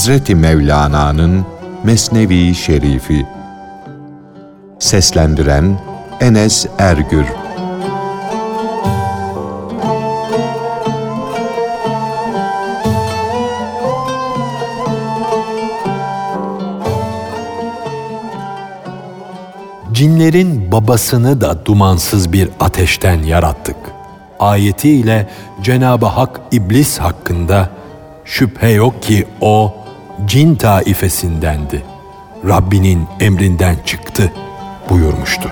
Hazreti Mevlana'nın Mesnevi Şerifi Seslendiren Enes Ergür Cinlerin babasını da dumansız bir ateşten yarattık. Ayetiyle Cenab-ı Hak iblis hakkında şüphe yok ki o cin taifesindendi. Rabbinin emrinden çıktı buyurmuştur.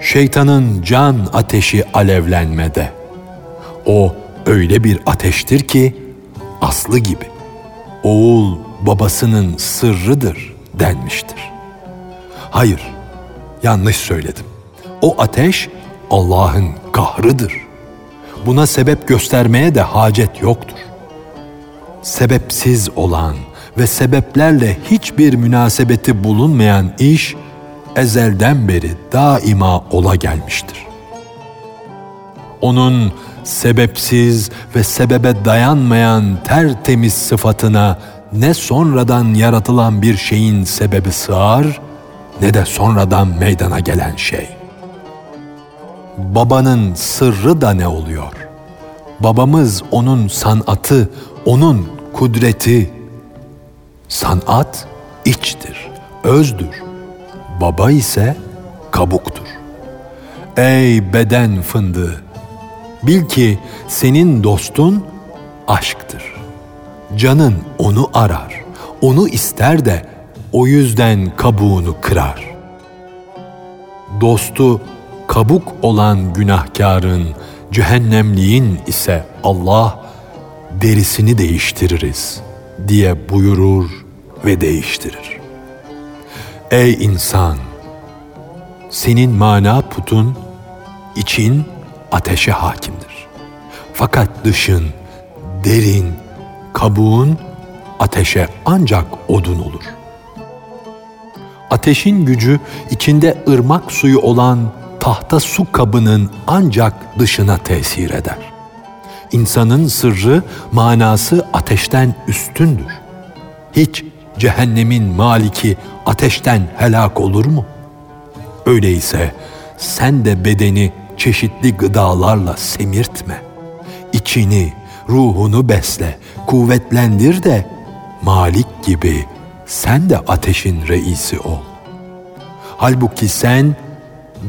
Şeytanın can ateşi alevlenmede. O öyle bir ateştir ki aslı gibi. Oğul babasının sırrıdır denmiştir. Hayır, yanlış söyledim. O ateş Allah'ın kahrıdır. Buna sebep göstermeye de hacet yoktur. Sebepsiz olan ve sebeplerle hiçbir münasebeti bulunmayan iş ezelden beri daima ola gelmiştir. Onun sebepsiz ve sebebe dayanmayan tertemiz sıfatına ne sonradan yaratılan bir şeyin sebebi sığar ne de sonradan meydana gelen şey. Babanın sırrı da ne oluyor? Babamız onun sanatı, onun kudreti. Sanat içtir, özdür. Baba ise kabuktur. Ey beden fındığı! Bil ki senin dostun aşktır. Canın onu arar, onu ister de o yüzden kabuğunu kırar. Dostu kabuk olan günahkarın, cehennemliğin ise Allah derisini değiştiririz diye buyurur ve değiştirir. Ey insan! Senin mana putun, için ateşe hakimdir. Fakat dışın, derin, kabuğun ateşe ancak odun olur. Ateşin gücü içinde ırmak suyu olan tahta su kabının ancak dışına tesir eder. İnsanın sırrı, manası ateşten üstündür. Hiç cehennemin maliki ateşten helak olur mu? Öyleyse sen de bedeni çeşitli gıdalarla semirtme. İçini, ruhunu besle, kuvvetlendir de Malik gibi sen de ateşin reisi ol. Halbuki sen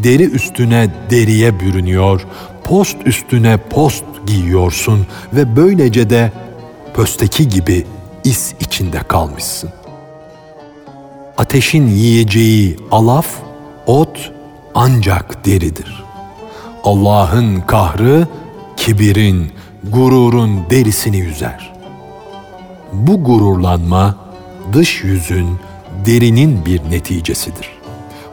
deri üstüne deriye bürünüyor, post üstüne post giyiyorsun ve böylece de pösteki gibi is içinde kalmışsın. Ateşin yiyeceği alaf, ot ancak deridir. Allah'ın kahrı kibirin, gururun derisini yüzer. Bu gururlanma dış yüzün, derinin bir neticesidir.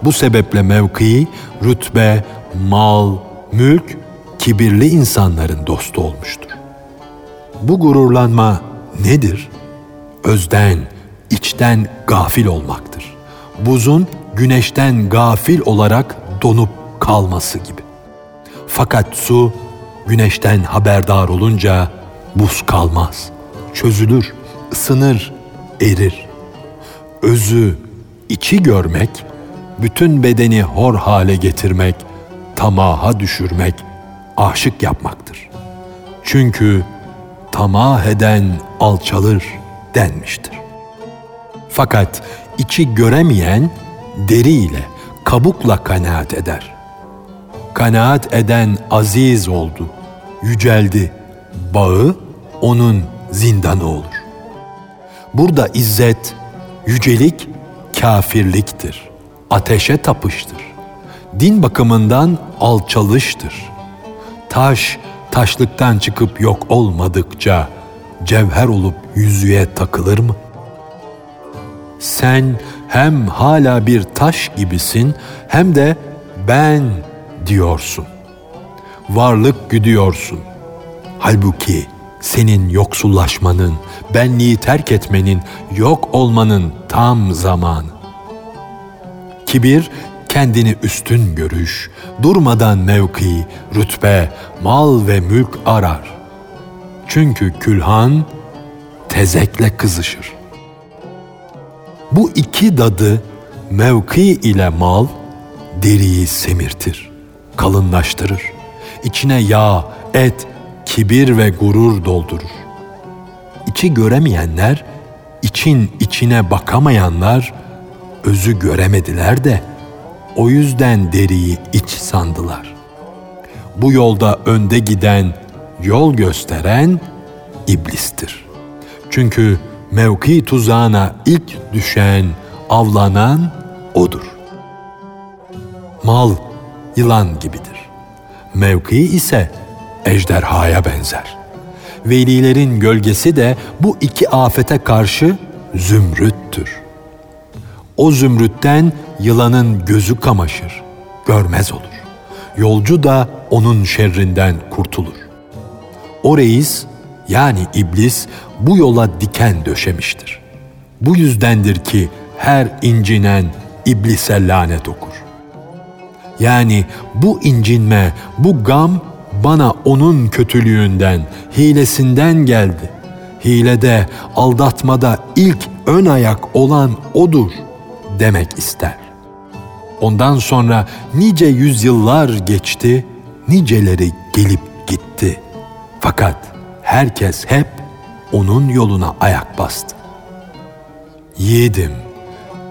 Bu sebeple mevki, rütbe, mal, mülk kibirli insanların dostu olmuştur. Bu gururlanma nedir? Özden, içten gafil olmaktır. Buzun güneşten gafil olarak donup kalması gibi. Fakat su güneşten haberdar olunca buz kalmaz, çözülür, ısınır, erir. Özü, içi görmek, bütün bedeni hor hale getirmek, tamaha düşürmek, aşık yapmaktır. Çünkü tamah eden alçalır denmiştir. Fakat içi göremeyen deriyle, kabukla kanaat eder. Kanaat eden aziz oldu, yüceldi. Bağı onun zindanı olur. Burada izzet, yücelik kafirliktir. Ateşe tapıştır. Din bakımından alçalıştır. Taş, taşlıktan çıkıp yok olmadıkça cevher olup yüzüğe takılır mı? Sen hem hala bir taş gibisin hem de ben diyorsun. Varlık güdüyorsun. Halbuki senin yoksullaşmanın, benliği terk etmenin, yok olmanın tam zamanı. Kibir kendini üstün görüş, durmadan mevki, rütbe, mal ve mülk arar. Çünkü külhan tezekle kızışır. Bu iki dadı mevki ile mal deriyi semirtir, kalınlaştırır. İçine yağ, et, kibir ve gurur doldurur. İçi göremeyenler, için içine bakamayanlar özü göremediler de o yüzden deriyi iç sandılar. Bu yolda önde giden, yol gösteren iblistir. Çünkü mevki tuzağına ilk düşen, avlanan odur. Mal yılan gibidir. Mevki ise ejderhaya benzer. Velilerin gölgesi de bu iki afete karşı zümrüttür. O zümrütten yılanın gözü kamaşır, görmez olur. Yolcu da onun şerrinden kurtulur. O reis yani iblis bu yola diken döşemiştir. Bu yüzdendir ki her incinen iblise lanet okur. Yani bu incinme, bu gam bana onun kötülüğünden, hilesinden geldi. Hilede, aldatmada ilk ön ayak olan odur demek ister. Ondan sonra nice yüzyıllar geçti, niceleri gelip gitti. Fakat herkes hep onun yoluna ayak bastı. Yiğidim,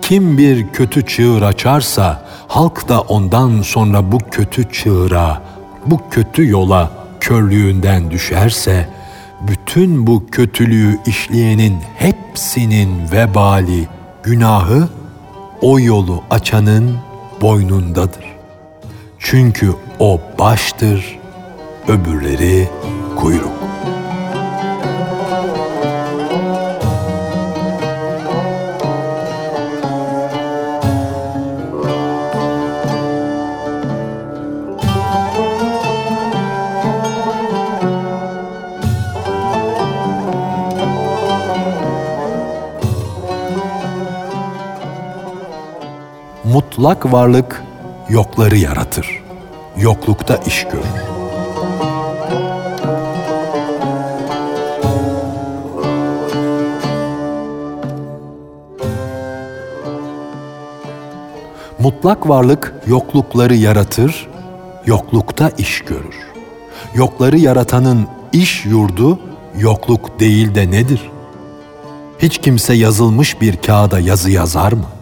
kim bir kötü çığır açarsa, halk da ondan sonra bu kötü çığıra, bu kötü yola körlüğünden düşerse, bütün bu kötülüğü işleyenin hepsinin vebali, günahı o yolu açanın boynundadır. Çünkü o baştır, öbürleri kuyruk. Mutlak varlık yokları yaratır. Yoklukta iş görür. Mutlak varlık yoklukları yaratır, yoklukta iş görür. Yokları yaratanın iş yurdu yokluk değil de nedir? Hiç kimse yazılmış bir kağıda yazı yazar mı?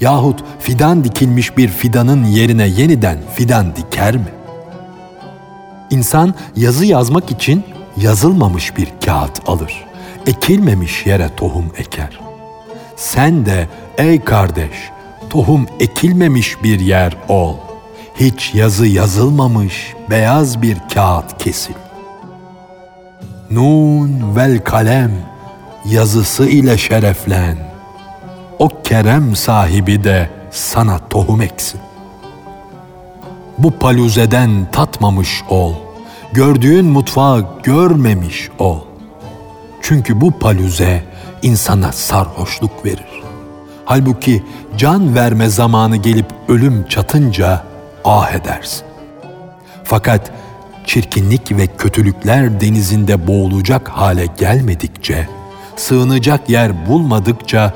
Yahut fidan dikilmiş bir fidanın yerine yeniden fidan diker mi? İnsan yazı yazmak için yazılmamış bir kağıt alır. Ekilmemiş yere tohum eker. Sen de ey kardeş tohum ekilmemiş bir yer ol. Hiç yazı yazılmamış beyaz bir kağıt kesil. Nun vel kalem yazısı ile şereflen. O kerem sahibi de sana tohum eksin. Bu paluzeden tatmamış ol. Gördüğün mutfağı görmemiş ol. Çünkü bu paluze insana sarhoşluk verir. Halbuki can verme zamanı gelip ölüm çatınca ah edersin. Fakat çirkinlik ve kötülükler denizinde boğulacak hale gelmedikçe, sığınacak yer bulmadıkça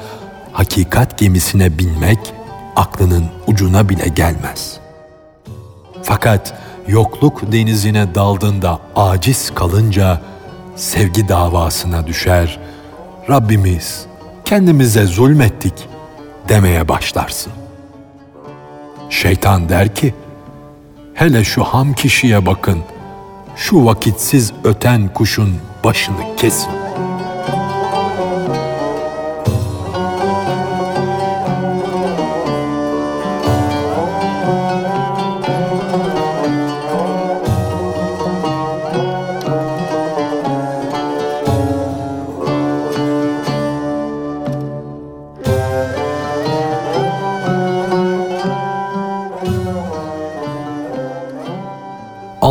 hakikat gemisine binmek aklının ucuna bile gelmez. Fakat yokluk denizine daldığında aciz kalınca sevgi davasına düşer. Rabbimiz kendimize zulmettik demeye başlarsın. Şeytan der ki, hele şu ham kişiye bakın, şu vakitsiz öten kuşun başını kesin.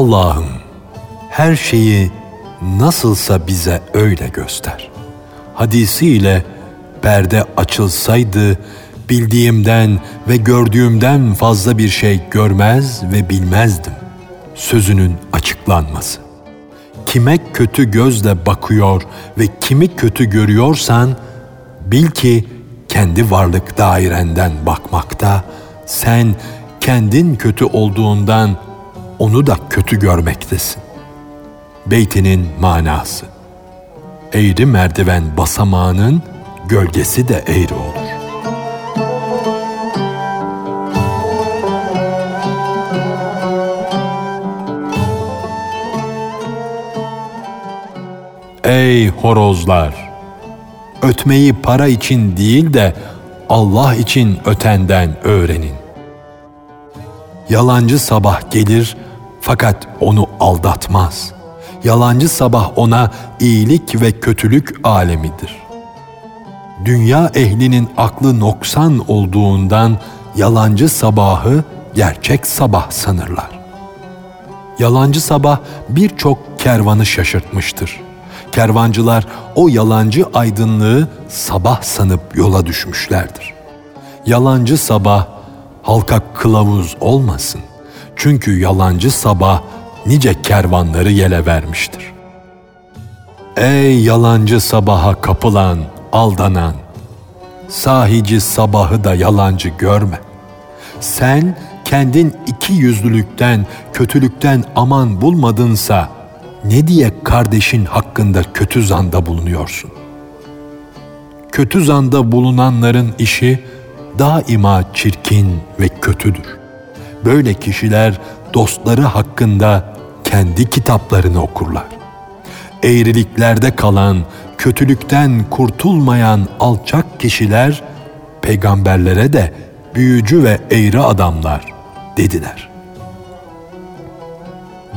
Allah'ım her şeyi nasılsa bize öyle göster. Hadisiyle perde açılsaydı bildiğimden ve gördüğümden fazla bir şey görmez ve bilmezdim. Sözünün açıklanması. Kime kötü gözle bakıyor ve kimi kötü görüyorsan bil ki kendi varlık dairenden bakmakta sen kendin kötü olduğundan onu da kötü görmektesin. Beytinin manası. Eğri merdiven basamağının gölgesi de eğri olur. Ey horozlar! Ötmeyi para için değil de Allah için ötenden öğrenin. Yalancı sabah gelir fakat onu aldatmaz. Yalancı sabah ona iyilik ve kötülük alemidir. Dünya ehlinin aklı noksan olduğundan yalancı sabahı gerçek sabah sanırlar. Yalancı sabah birçok kervanı şaşırtmıştır. Kervancılar o yalancı aydınlığı sabah sanıp yola düşmüşlerdir. Yalancı sabah halka kılavuz olmasın. Çünkü yalancı sabah nice kervanları yele vermiştir. Ey yalancı sabaha kapılan, aldanan, sahici sabahı da yalancı görme. Sen kendin iki yüzlülükten, kötülükten aman bulmadınsa ne diye kardeşin hakkında kötü zanda bulunuyorsun? Kötü zanda bulunanların işi daima çirkin ve kötüdür. Böyle kişiler dostları hakkında kendi kitaplarını okurlar. Eğriliklerde kalan, kötülükten kurtulmayan alçak kişiler peygamberlere de büyücü ve eğri adamlar dediler.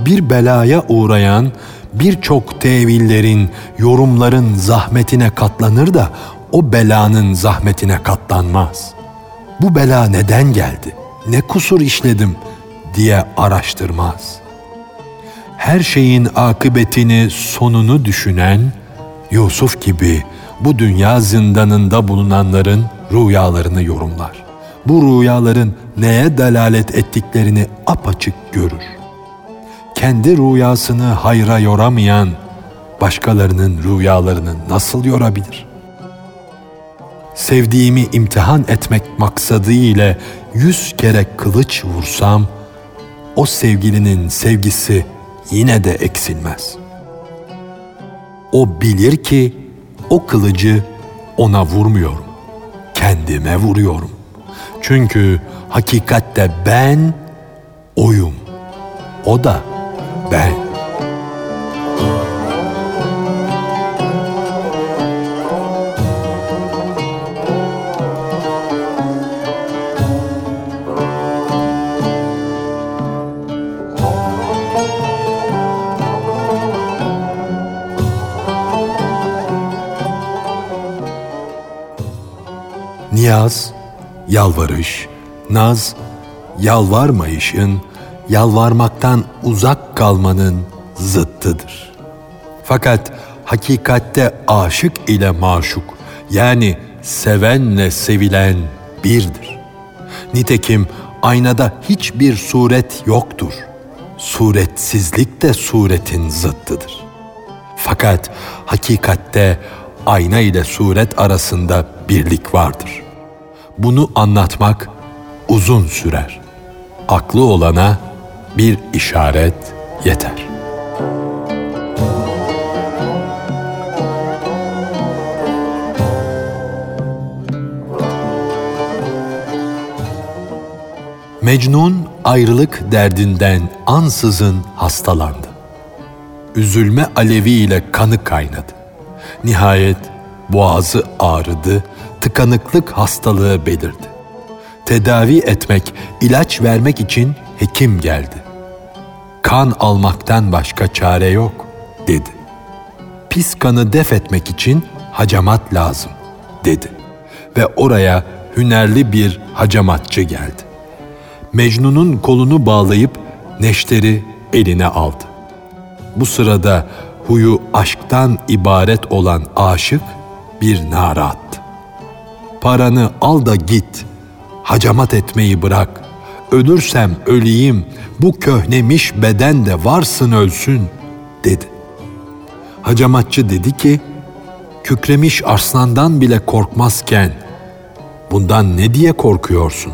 Bir belaya uğrayan birçok tevillerin, yorumların zahmetine katlanır da o belanın zahmetine katlanmaz. Bu bela neden geldi? Ne kusur işledim diye araştırmaz. Her şeyin akıbetini, sonunu düşünen Yusuf gibi bu dünya zindanında bulunanların rüyalarını yorumlar. Bu rüyaların neye delalet ettiklerini apaçık görür. Kendi rüyasını hayra yoramayan başkalarının rüyalarını nasıl yorabilir? Sevdiğimi imtihan etmek maksadı ile yüz kere kılıç vursam, o sevgilinin sevgisi yine de eksilmez. O bilir ki o kılıcı ona vurmuyorum, kendime vuruyorum. Çünkü hakikatte ben oyum, o da ben.'' Niyaz, yalvarış, naz, yalvarmayışın, yalvarmaktan uzak kalmanın zıttıdır. Fakat hakikatte aşık ile maşuk yani sevenle sevilen birdir. Nitekim aynada hiçbir suret yoktur. Suretsizlik de suretin zıttıdır. Fakat hakikatte ayna ile suret arasında birlik vardır. Bunu anlatmak uzun sürer. Aklı olana bir işaret yeter. Mecnun ayrılık derdinden ansızın hastalandı. Üzülme aleviyle kanı kaynadı. Nihayet boğazı ağrıdı, tıkanıklık hastalığı belirdi. Tedavi etmek, ilaç vermek için hekim geldi. Kan almaktan başka çare yok, dedi. Pis kanı def etmek için hacamat lazım, dedi. Ve oraya hünerli bir hacamatçı geldi. Mecnun'un kolunu bağlayıp neşteri eline aldı. Bu sırada huyu aşktan ibaret olan aşık bir nara attı. Paranı al da git. Hacamat etmeyi bırak. Ölürsem öleyim, bu köhnemiş beden de varsın ölsün, dedi. Hacamatçı dedi ki, kükremiş arslandan bile korkmazken, bundan ne diye korkuyorsun?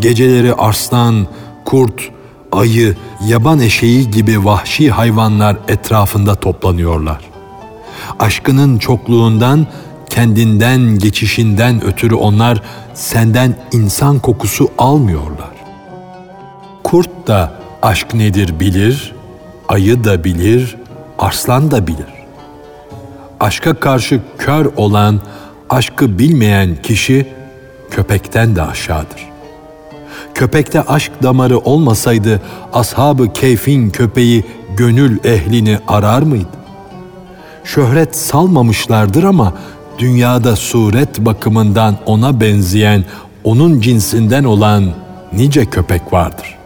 Geceleri arslan, kurt, ayı, yaban eşeği gibi vahşi hayvanlar etrafında toplanıyorlar. Aşkının çokluğundan, kendinden geçişinden ötürü onlar senden insan kokusu almıyorlar. Kurt da aşk nedir bilir, ayı da bilir, arslan da bilir. Aşka karşı kör olan, aşkı bilmeyen kişi köpekten de aşağıdır. Köpekte aşk damarı olmasaydı ashabı keyfin köpeği gönül ehlini arar mıydı? Şöhret salmamışlardır ama dünyada suret bakımından ona benzeyen, onun cinsinden olan nice köpek vardır.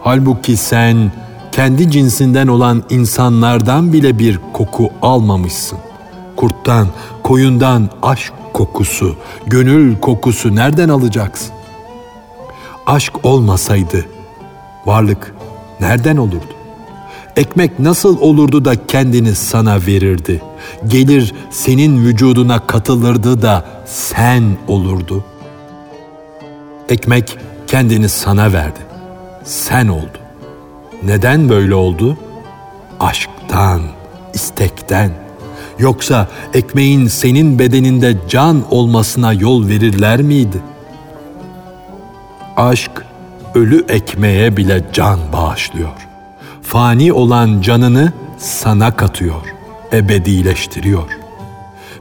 Halbuki sen kendi cinsinden olan insanlardan bile bir koku almamışsın. Kurttan, koyundan aşk kokusu, gönül kokusu nereden alacaksın? Aşk olmasaydı varlık nereden olurdu? Ekmek nasıl olurdu da kendini sana verirdi? Gelir senin vücuduna katılırdı da sen olurdu. Ekmek kendini sana verdi. Sen oldu. Neden böyle oldu? Aşktan, istekten. Yoksa ekmeğin senin bedeninde can olmasına yol verirler miydi? Aşk ölü ekmeğe bile can bağışlıyor. Fani olan canını sana katıyor, ebedileştiriyor.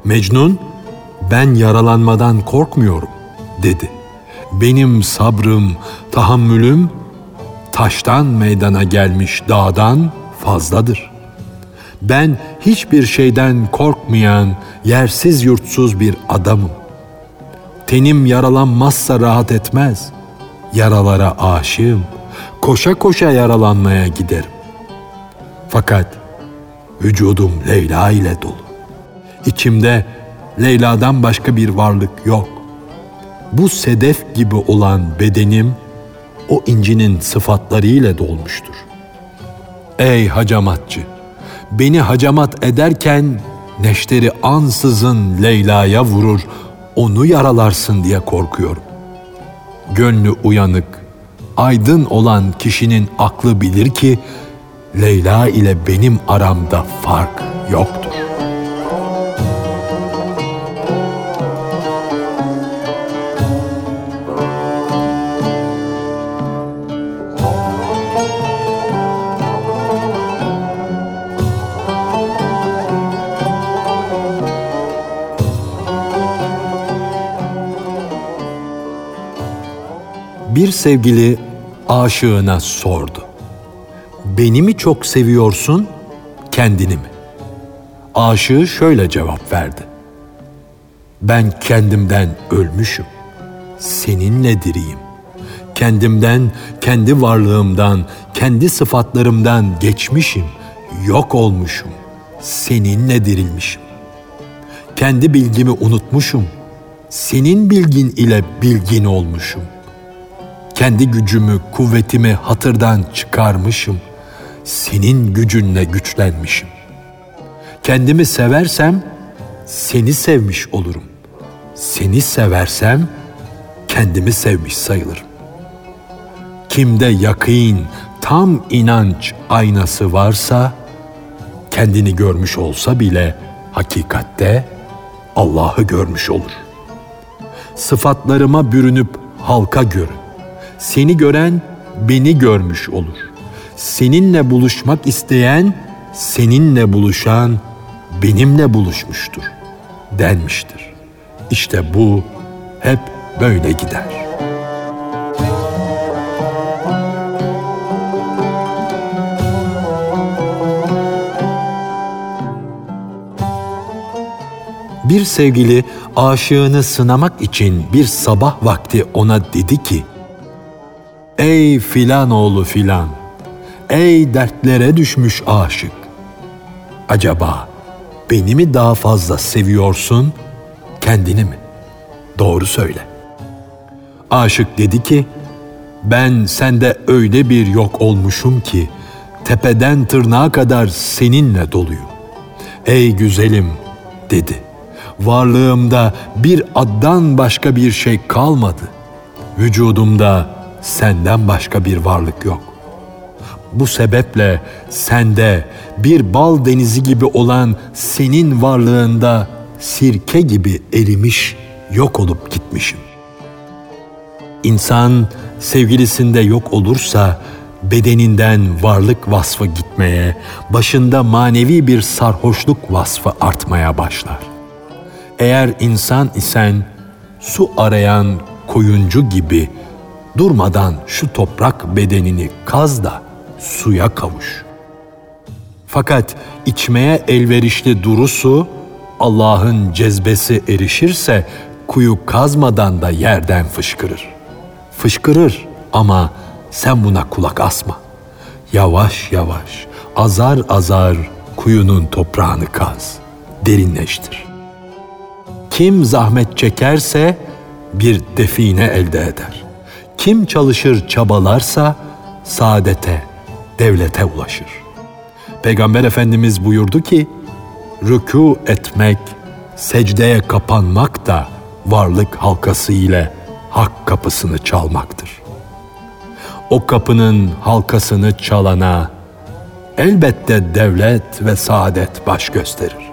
Mecnun, ben yaralanmadan korkmuyorum dedi. Benim sabrım, tahammülüm taştan meydana gelmiş dağdan fazladır. Ben hiçbir şeyden korkmayan, yersiz yurtsuz bir adamım. Tenim yaralanmazsa rahat etmez. Yaralara aşığım. Koşa koşa yaralanmaya giderim. Fakat vücudum Leyla ile dolu. İçimde Leyla'dan başka bir varlık yok. Bu sedef gibi olan bedenim o incinin sıfatlarıyla dolmuştur. Ey hacamatçı! Beni hacamat ederken neşteri ansızın Leyla'ya vurur, onu yaralarsın diye korkuyorum. Gönlü uyanık, aydın olan kişinin aklı bilir ki Leyla ile benim aramda fark yoktur. Bir sevgili aşığına sordu. Beni mi çok seviyorsun, kendini mi? Aşığı şöyle cevap verdi. Ben kendimden ölmüşüm. Seninle diriyim. Kendimden, kendi varlığımdan, kendi sıfatlarımdan geçmişim, yok olmuşum. Seninle dirilmişim. Kendi bilgimi unutmuşum. Senin bilgin ile bilgin olmuşum. Kendi gücümü, kuvvetimi hatırdan çıkarmışım. Senin gücünle güçlenmişim. Kendimi seversem seni sevmiş olurum. Seni seversem kendimi sevmiş sayılırım. Kimde yakîn, tam inanç aynası varsa kendini görmüş olsa bile hakikatte Allah'ı görmüş olur. Sıfatlarıma bürünüp halka görün. Seni gören beni görmüş olur. Seninle buluşmak isteyen seninle buluşan benimle buluşmuştur denmiştir. İşte bu hep böyle gider. Bir sevgili aşığını sınamak için bir sabah vakti ona dedi ki, Ey filan oğlu filan, ey dertlere düşmüş aşık, acaba beni mi daha fazla seviyorsun, kendini mi? Doğru söyle. Aşık dedi ki, ben sende öyle bir yok olmuşum ki, tepeden tırnağa kadar seninle doluyum. Ey güzelim dedi. Varlığımda bir addan başka bir şey kalmadı. Vücudumda senden başka bir varlık yok. Bu sebeple sende bir bal denizi gibi olan senin varlığında sirke gibi erimiş, yok olup gitmişim. İnsan sevgilisinde yok olursa bedeninden varlık vasfı gitmeye, başında manevi bir sarhoşluk vasfı artmaya başlar. Eğer insan isen su arayan koyuncu gibi durmadan şu toprak bedenini kaz da suya kavuş. Fakat içmeye elverişli duru su Allah'ın cezbesi erişirse kuyu kazmadan da yerden fışkırır. Fışkırır ama sen buna kulak asma. Yavaş yavaş, azar azar kuyunun toprağını kaz, derinleştir. Kim zahmet çekerse bir define elde eder. Kim çalışır çabalarsa saadete, devlete ulaşır. Peygamber Efendimiz buyurdu ki, rükû etmek, secdeye kapanmak da varlık halkası ile hak kapısını çalmaktır o kapının halkasını çalana elbette devlet ve saadet baş gösterir.